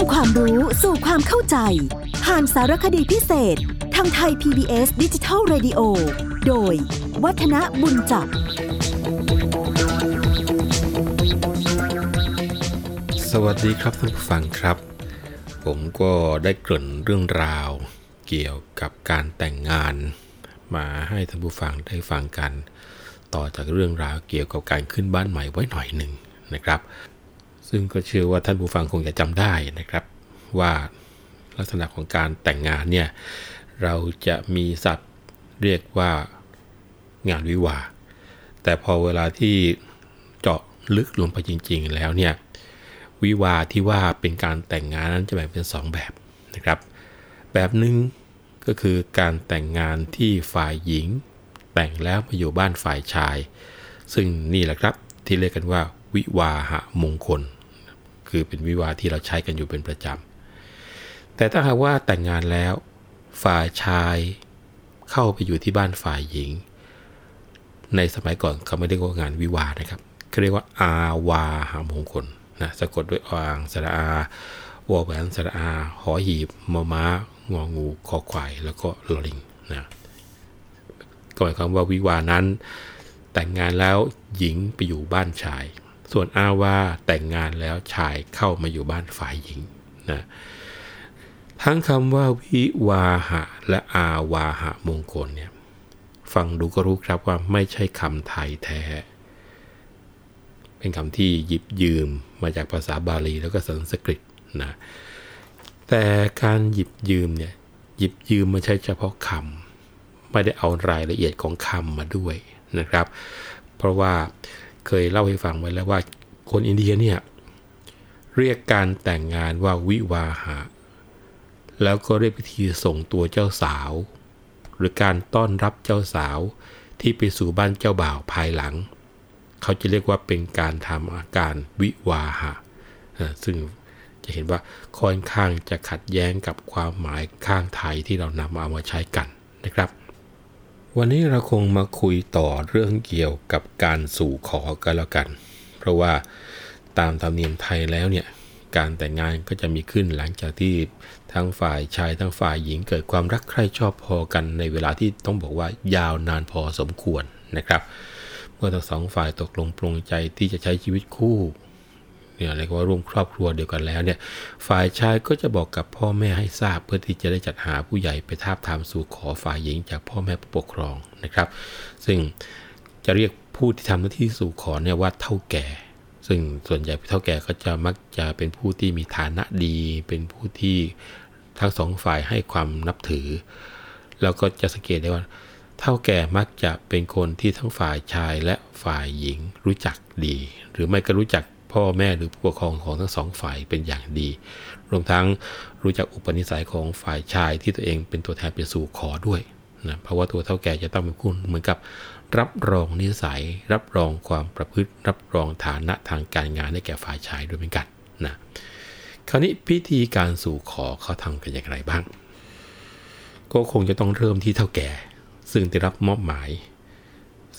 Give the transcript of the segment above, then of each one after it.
ำความรู้สู่ความเข้าใจ ผ่านสารคดีพิเศษ ทางไทย PBS ดิจิทัล Radio โดย วัฒนบุญจับ สวัสดีครับท่านผู้ฟังครับ ผมก็ได้เกริ่นเรื่องราว เกี่ยวกับการแต่งงาน มาให้ท่านผู้ฟังได้ฟังกัน ต่อจากเรื่องราวเกี่ยวกับการขึ้นบ้านใหม่ไว้หน่อยหนึ่งนะครับ ซึ่งก็เชื่อว่าท่านผู้ฟังคงจะจำได้นะครับ ว่าลักษณะของการแต่งงานเนี่ยเราจะมีศัพท์เรียกว่างานวิวา แต่พอเวลาที่เจาะลึกลงไปจริง ๆ แล้วเนี่ยวิวาที่ว่าเป็นการแต่งงานนั้นจะแบ่งเป็น 2 แบบนะครับ แบบหนึ่งก็คือการแต่งงานที่ฝ่ายหญิง แต่งแล้วมาอยู่บ้านฝ่ายชาย ซึ่งนี่แหละครับที่เรียกกันว่า วิวาหะมงคล คือเป็นวิวาที่เราใช้กันอยู่เป็นประจำ แต่ถ้าหากว่าแต่งงานแล้ว ฝ่ายชายเข้าไปอยู่ที่บ้านฝ่ายหญิง ในสมัยก่อนเขาไม่เรียกว่างานวิวานะครับเขาเรียกว่าอาวาหามงคลนะสะกดด้วยอางสระอาวอแหวนสระอา หอหีบมอม้างองูคอควาย แล้วก็ลอลิงนะก็หมายความว่าวิวานั้น แต่งงานแล้วหญิงไปอยู่บ้านชาย ส่วนอาวาแต่งงานแล้วชายเข้ามาอยู่บ้านฝ่ายหญิงนะทั้งคำว่าวิวาหะและอาวาหะมงคลเนี่ยฟังดูก็รู้ครับว่าไม่ใช่คำไทยแท้ เป็นคำที่หยิบยืมมาจากภาษาบาลีแล้วก็สันสกฤตนะแต่การหยิบยืมเนี่ยหยิบยืมมาใช้เฉพาะคำไม่ได้เอารายละเอียดของคำมาด้วยนะครับ เพราะว่า เคยเล่าให้ฟังไว้แล้วว่าคนอินเดียเนี่ยเรียกการแต่งงานว่าวิวาหะ แล้วก็เรียกพิธีส่งตัวเจ้าสาว หรือการต้อนรับเจ้าสาวที่ไปสู่บ้านเจ้าบ่าวภายหลัง เขาจะเรียกว่าเป็นการทำอาการวิวาหะ ซึ่งจะเห็นว่าค่อนข้างจะขัดแย้งกับความหมายข้างไทยที่เรานำเอามาใช้กันนะครับ วันนี้เราคงมาคุยต่อเรื่องเกี่ยวกับการสู่ขอกันแล้วกัน เพราะว่าตามธรรมเนียมไทยแล้วเนี่ยการแต่งงานก็จะมีขึ้นหลังจากที่ทั้งฝ่ายชายทั้งฝ่ายหญิงเกิดความรักใคร่ชอบพอกันในเวลาที่ต้องบอกว่ายาวนานพอสมควรนะครับ เมื่อทั้งสองฝ่ายตกลงปรงใจที่จะใช้ชีวิตคู่ เนี่ยเรียกว่าร่วมครอบครัวเดียวกันแล้วเนี่ยฝ่ายชายก็จะบอกกับพ่อแม่ให้ทราบ เพื่อที่จะได้จัดหาผู้ใหญ่ไปทาบทามสู่ขอฝ่ายหญิงจากพ่อแม่ผู้ปกครองนะครับ ซึ่งจะเรียกผู้ที่ทำหน้าที่สู่ขอเนี่ยว่าเท่าแก่ ซึ่งส่วนใหญ่เท่าแก่ก็จะมักจะเป็นผู้ที่มีฐานะดี เป็นผู้ที่ทั้งสองฝ่ายให้ความนับถือ แล้วก็จะสังเกตได้ว่าเท่าแก่มักจะเป็นคนที่ทั้งฝ่ายชายและฝ่ายหญิงรู้จักดี หรือไม่ก็รู้จัก พ่อแม่หรือผู้ปกครองของทั้งสองฝ่ายเป็นอย่างดี รวมทั้งรู้จักอุปนิสัยของฝ่ายชายที่ตัวเองเป็นตัวแทนไปสู่ขอด้วยนะเพราะว่าตัวเท่าแก่จะต้องเป็นคุณเหมือนกับ รับรองนิสัย รับรองความประพฤติ รับรองฐานะทางการงานให้แก่ฝ่ายชายด้วยเหมือนกันนะคราวนี้พิธีการสู่ขอเขาทำกันอย่างไรบ้าง ก็คงจะต้องเริ่มที่เท่าแก่ ซึ่งได้รับมอบหมาย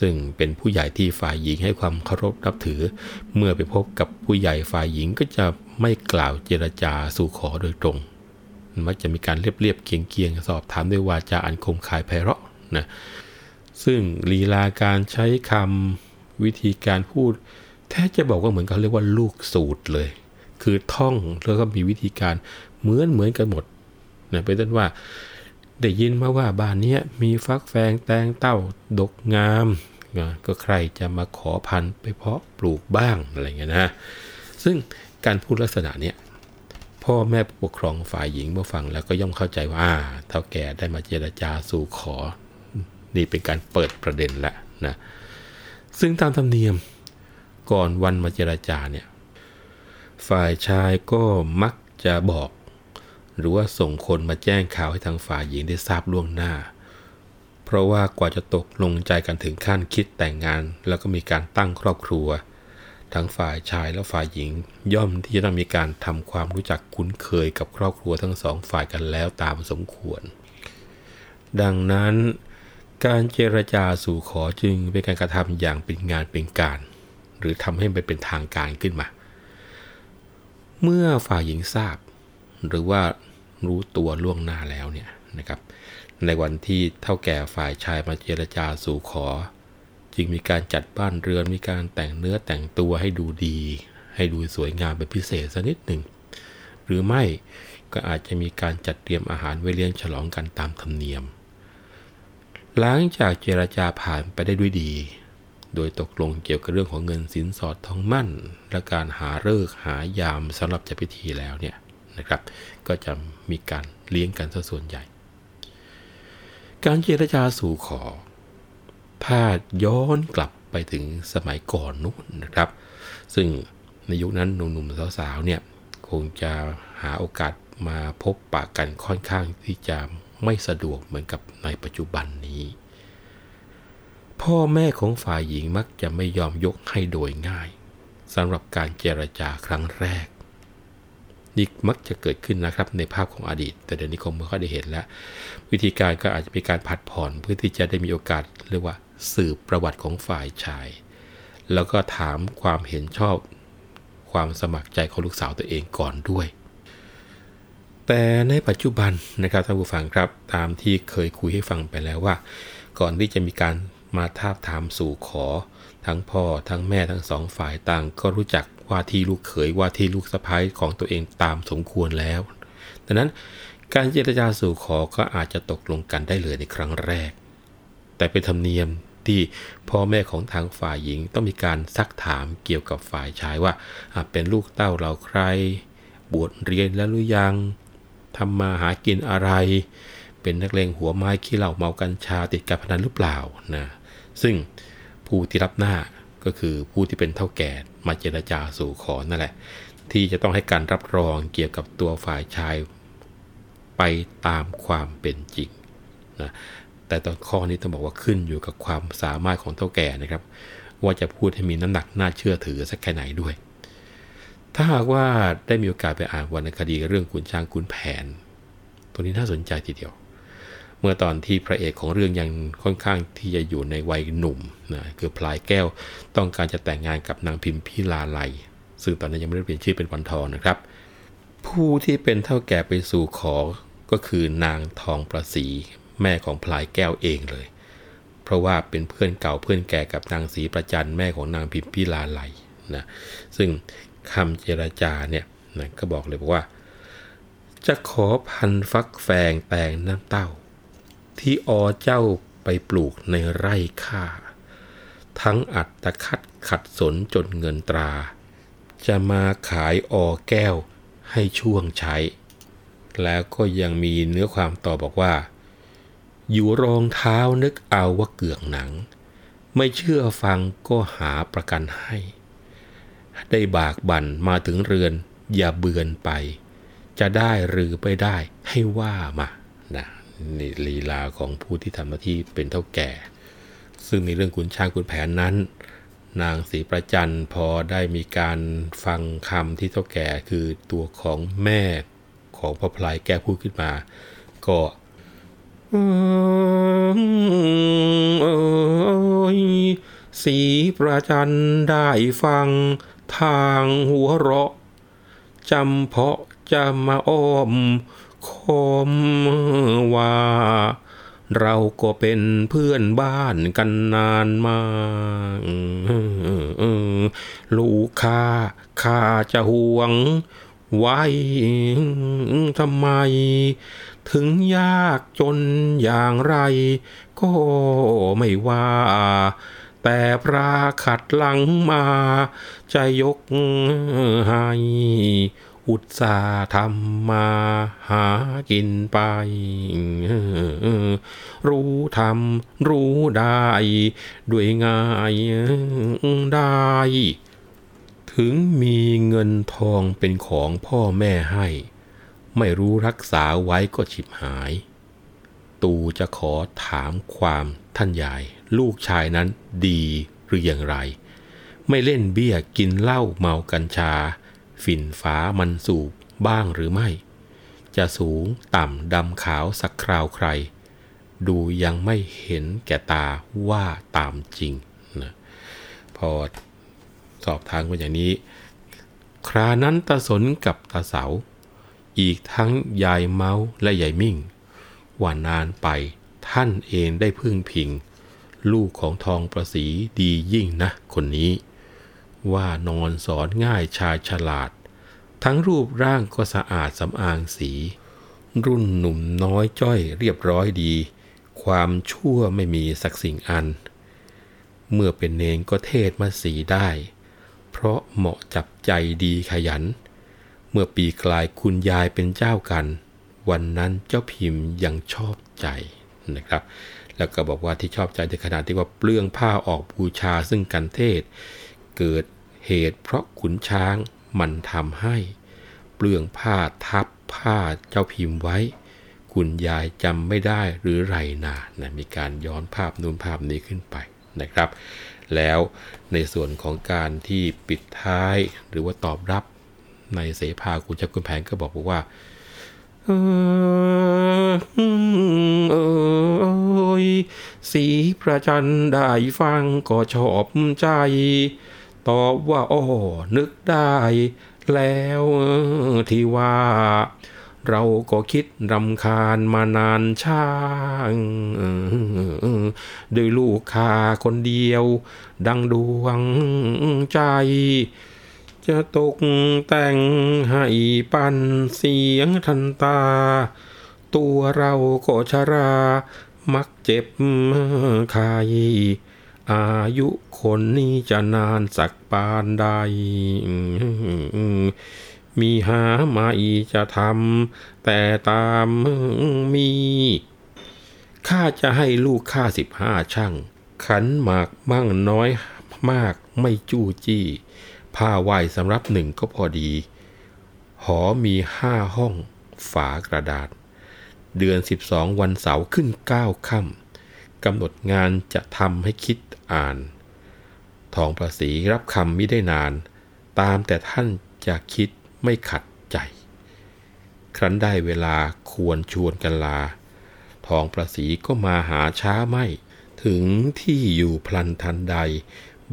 ซึ่งเป็นผู้ใหญ่ที่ฝ่ายหญิงให้ความเคารพนับถือ เมื่อไปพบกับผู้ใหญ่ฝ่ายหญิงก็จะไม่กล่าวเจรจาสู่ขอโดยตรงมักจะมีการเรียบๆเคียงๆ สอบถามด้วยวาจาอันคมคายไพเราะนะซึ่งลีลาการใช้คำวิธีการพูด แท้จะบอกว่าเหมือนเขาเรียกว่าลูกสูตรเลย คือท่องแล้วก็มีวิธีการเหมือนเหมือนกันหมดนะเป็นต้นว่าได้ยินมาว่าบ้านนี้มีฟักแฟงแตงเต้าดกงาม นะก็ใครจะมาขอพันธุ์ไปเพาะปลูกบ้างอะไรเงี้ยนะ ซึ่งการพูดลักษณะเนี้ยพ่อแม่ผู้ปกครองฝ่ายหญิงเมื่อฟังแล้วก็ย่อมเข้าใจว่าเท่าแก่ได้มาเจรจาสู่ขอ นี่เป็นการเปิดประเด็นแล้วนะซึ่งตามธรรมเนียมก่อนวันมาเจรจาเนี่ยฝ่ายชายก็มักจะบอก หรือว่าส่งคนมาแจ้งข่าวให้ทางฝ่ายหญิงได้ทราบล่วงหน้า เพราะว่ากว่าจะตกลงใจกันถึงขั้นคิดแต่งงาน แล้วก็มีการตั้งครอบครัว ทั้งฝ่ายชายและฝ่ายหญิง ย่อมที่จะต้องมีการทำความรู้จักคุ้นเคยกับครอบครัวทั้งสองฝ่ายกันแล้วตามสมควร ดังนั้นการเจรจาสู่ขอจึงเป็นการกระทำอย่างเป็นงานเป็นการ หรือทำให้ไปเป็นทางการขึ้นมา เมื่อฝ่ายหญิงทราบ หรือว่ารู้ตัวล่วงหน้าแล้วเนี่ยนะครับ ในวันที่เท่าแก่ฝ่ายชายมาเจรจาสู่ขอ จึงมีการจัดบ้านเรือนมีการแต่งเนื้อแต่งตัวให้ดูดี ให้ดูสวยงามเป็นพิเศษสักนิดหนึ่ง หรือไม่ก็อาจจะมีการจัดเตรียมอาหารไว้เลี้ยงฉลองกันตามธรรมเนียม หลังจากเจรจาผ่านไปได้ด้วยดี โดยตกลงเกี่ยวกับเรื่องของเงินสินสอดทองมั่น และการหาเลิกหายามสำหรับจัดพิธีแล้วเนี่ยนะครับ ก็จะมีการเลี้ยงกันซะส่วนใหญ่ การเจรจาสู่ขอ ถ้าย้อนกลับไปถึงสมัยก่อนนู้นนะครับ ซึ่งในยุคนั้นหนุ่มๆสาวๆเนี่ยคงจะหาโอกาสมาพบปะกันค่อนข้างที่จะไม่สะดวกเหมือนกับในปัจจุบันนี้ พ่อแม่ของฝ่ายหญิงมักจะไม่ยอมยกให้โดยง่ายสำหรับการเจรจาครั้งแรก นี่มักจะเกิดขึ้นนะครับในภาพของอดีต แต่เดี๋ยวนี้คงไม่ค่อยได้เห็นแล้ว วิธีการก็อาจจะเป็นการผัดผ่อนเพื่อที่จะได้มีโอกาสเรียกว่าสืบประวัติของฝ่ายชาย แล้วก็ถามความเห็นชอบความสมัครใจของลูกสาวตัวเองก่อนด้วย แต่ในปัจจุบันนะครับท่านผู้ฟังครับตามที่เคยคุยให้ฟังไปแล้วว่า ก่อนที่จะมีการมาทาบทามสู่ขอ ทั้งพ่อทั้งแม่ทั้งสองฝ่ายต่างก็รู้จัก ว่าที่ลูกเขยว่าที่ลูกสะพ้ายของตัวเองตามสมควรแล้วดังนั้นการเจรจาสู่ขอก็อาจจะตกลงกันได้เลยในครั้งแรก แต่เป็นธรรมเนียมที่พ่อแม่ของทางฝ่ายหญิงต้องมีการซักถามเกี่ยวกับฝ่ายชายว่าเป็นลูกเต้าเราใคร บวชเรียนแล้วหรือยังทำมาหากินอะไร เป็นนักเลงหัวไม้ขี้เหล่าเมากัญชาติดการพนันหรือเปล่านะซึ่งผู้ที่รับหน้า ก็คือผู้ที่เป็นเท่าแก่มาเจรจาสู่ขอนั่นแหละ ที่จะต้องให้การรับรองเกี่ยวกับตัวฝ่ายชายไปตามความเป็นจริงนะแต่ตอนข้อนี้ต้องบอกว่าขึ้นอยู่กับความสามารถของเท่าแก่นะครับ ว่าจะพูดให้มีน้ำหนักน่าเชื่อถือสักแค่ไหนด้วย ถ้าหากว่าได้มีโอกาสไปอ่านวรรณคดีเรื่องขุนช้างขุนแผน ตัวนี้น่าสนใจทีเดียว เมื่อตอนที่พระเอกของเรื่องยังค่อนข้างที่จะอยู่ในวัยหนุ่มนะคือพลายแก้วต้องการจะแต่งงานกับนางพิมพิลาไลซึ่งตอนนั้นยังไม่ได้เปลี่ยนชื่อเป็นวันทองนะครับ ผู้ที่เป็นเท่าแก่ไปสู่ขอก็คือนางทองประสีแม่ของพลายแก้วเองเลย เพราะว่าเป็นเพื่อนเก่าเพื่อนแก่กับนางศรีประจันแม่ของนางพิมพิลาไลนะซึ่งคำเจรจาเนี่ยนะก็บอกเลยบอกว่า จะขอพันฟักแฟงแตงน้ำเต้า ที่อเจ้าไปปลูกในไร่ข้าทั้งอัดตะคัดขัดสนจนเงินตรา จะมาขายอแก้วให้ช่วงใช้ แล้วก็ยังมีเนื้อความต่อบอกว่า อยู่รองเท้านึกเอาว่าเกือกหนัง ไม่เชื่อฟังก็หาประกันให้ ได้บากบั่นมาถึงเรือนอย่าเบือนไป จะได้หรือไปได้ให้ว่ามานะ นี่ลีลาของผู้ที่ทำหน้าที่เป็นเท่าแก่ ซึ่งในเรื่องขุนช้างขุนแผนนั้น นางศรีประจันพอได้มีการฟังคำที่เท่าแก่คือตัวของแม่ของพ่อพลายแก้พูดขึ้นมา ก็สีประจันได้ฟังทางหัวเราะจำเพาะจะมาอ้อม คมว่า เราก็เป็นเพื่อนบ้านกันนานมาลูกข้าข้าจะห่วงไว้ทำไม ถึงยากจนอย่างไร ก็ไม่ว่าแต่พระขัดหลังมา จะยกให้ อุตสาทำมาหากินไป รู้ทำรู้ได้ ด้วยง่ายได้ ถึงมีเงินทองเป็นของพ่อแม่ให้ ไม่รู้รักษาไว้ก็ฉิบหาย ตูจะขอถามความท่านยาย ลูกชายนั้นดีหรืออย่างไร ไม่เล่นเบี้ยกินเหล้าเมากัญชา ฝิ่นฟ้ามันสูบบ้างหรือไม่ จะสูงต่ำดำขาวสักคราวใคร ดูยังไม่เห็นแก่ตาว่าตามจริงนะพอสอบทางมาอย่างนี้ ครานั้นตาสนกับตาเสา อีกทั้งยายเมาและยายมิ่ง ว่านานไปท่านเองได้พึ่งพิง ลูกของทองประสีดียิ่งนะคนนี้ ว่านอนสอนง่ายชายฉลาด ทั้งรูปร่างก็สะอาดสำอางสี รุ่นหนุ่มน้อยจ้อยเรียบร้อยดี ความชั่วไม่มีสักสิ่งอัน เมื่อเป็นเนงก็เทศมาสีได้ เพราะเหมาะจับใจดีขยัน เมื่อปีกลายคุณยายเป็นเจ้ากัน วันนั้นเจ้าพิมพ์ยังชอบใจนะครับแล้วก็บอกว่าที่ชอบใจในขนาดที่ว่าเปลื้องผ้าออกบูชาซึ่งกันเทศ เกิดเหตุเพราะขุนช้างมันทำให้ เปลืองผ้าทับผ้าเจ้าพิมพ์ไว้ คุณยายจำไม่ได้หรือไรนานะมีการย้อนภาพนูนภาพนี้ขึ้นไปนะครับ แล้วในส่วนของการที่ปิดท้ายหรือว่าตอบรับในเสภาคุณจักคุณแผนก็บอกว่าเออเอยสีประจันได้ฟังก็ชอบใจ ตอบว่าอ้อนึกได้แล้วที่ว่า เราก็คิดรำคาญมานานช่างด้วยลูกคาคนเดียว ดังดวงใจ จะตกแต่งให้ปันเสียงทันตา ตัวเราก็ชรา มักเจ็บคาย อายุคนนี้จะนานสักปานใด มีหามาอีจะทำแต่ตามมีข้าจะให้ลูกข้าสิบห้าช่าง ขันหมากมั่งน้อยมากไม่จู้จี้ ผ้าไหวสำหรับหนึ่งก็พอดี หอมีห้าห้อง ฝากระดาษ เดือน12วันเสาร์ขึ้น9ค่ำ กำหนดงานจะทำให้คิดอ่าน ทองประสีรับคำไม่ได้นาน ตามแต่ท่านจะคิดไม่ขัดใจ ครั้นได้เวลาควรชวนกันลา ทองประสีก็มาหาช้าไม่ ถึงที่อยู่พลันทันใด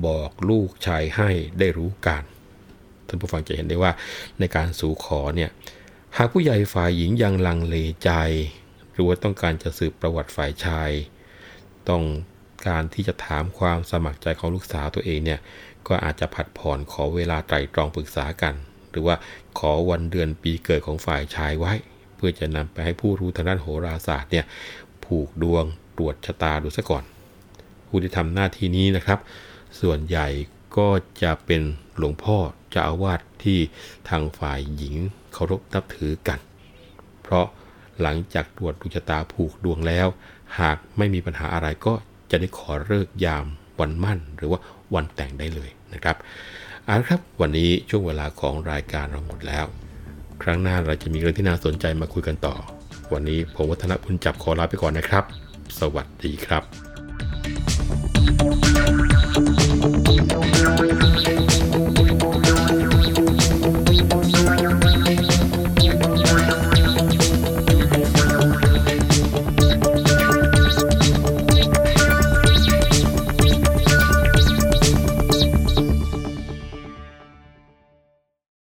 บอกลูกชายให้ได้รู้กันท่านผู้ฟังจะเห็นได้ว่าในการสู่ขอเนี่ยหากผู้ใหญ่ฝ่ายหญิงยังลังเลใจ หรือว่าต้องการจะสืบประวัติฝ่ายชาย ต้องการที่จะถามความสมัครใจของลูกสาวตัวเองเนี่ยก็อาจจะผัดผ่อนขอเวลาไตรตรองปรึกษากัน หรือว่าขอวันเดือนปีเกิดของฝ่ายชายไว้ เพื่อจะนำไปให้ผู้รู้ทางด้านโหราศาสตร์เนี่ยผูกดวงตรวจชะตาดูซะก่อน ผู้ที่ทำหน้าที่นี้นะครับ ส่วนใหญ่ก็จะเป็นหลวงพ่อเจ้าอาวาสที่ทางฝ่ายหญิงเคารพนับถือกัน เพราะหลังจากตรวจดวงชะตาผูกดวงแล้ว หากไม่มีปัญหาอะไรก็จะได้ขอเลิกยามวันมั่น หรือว่าวันแต่งได้เลยนะครับเอาละครับวันนี้ช่วงเวลาของรายการเราหมดแล้ว ครั้งหน้าเราจะมีเรื่องที่น่าสนใจมาคุยกันต่อ วันนี้ผมวัฒนบุญจับขอลาไปก่อนนะครับ สวัสดีครับ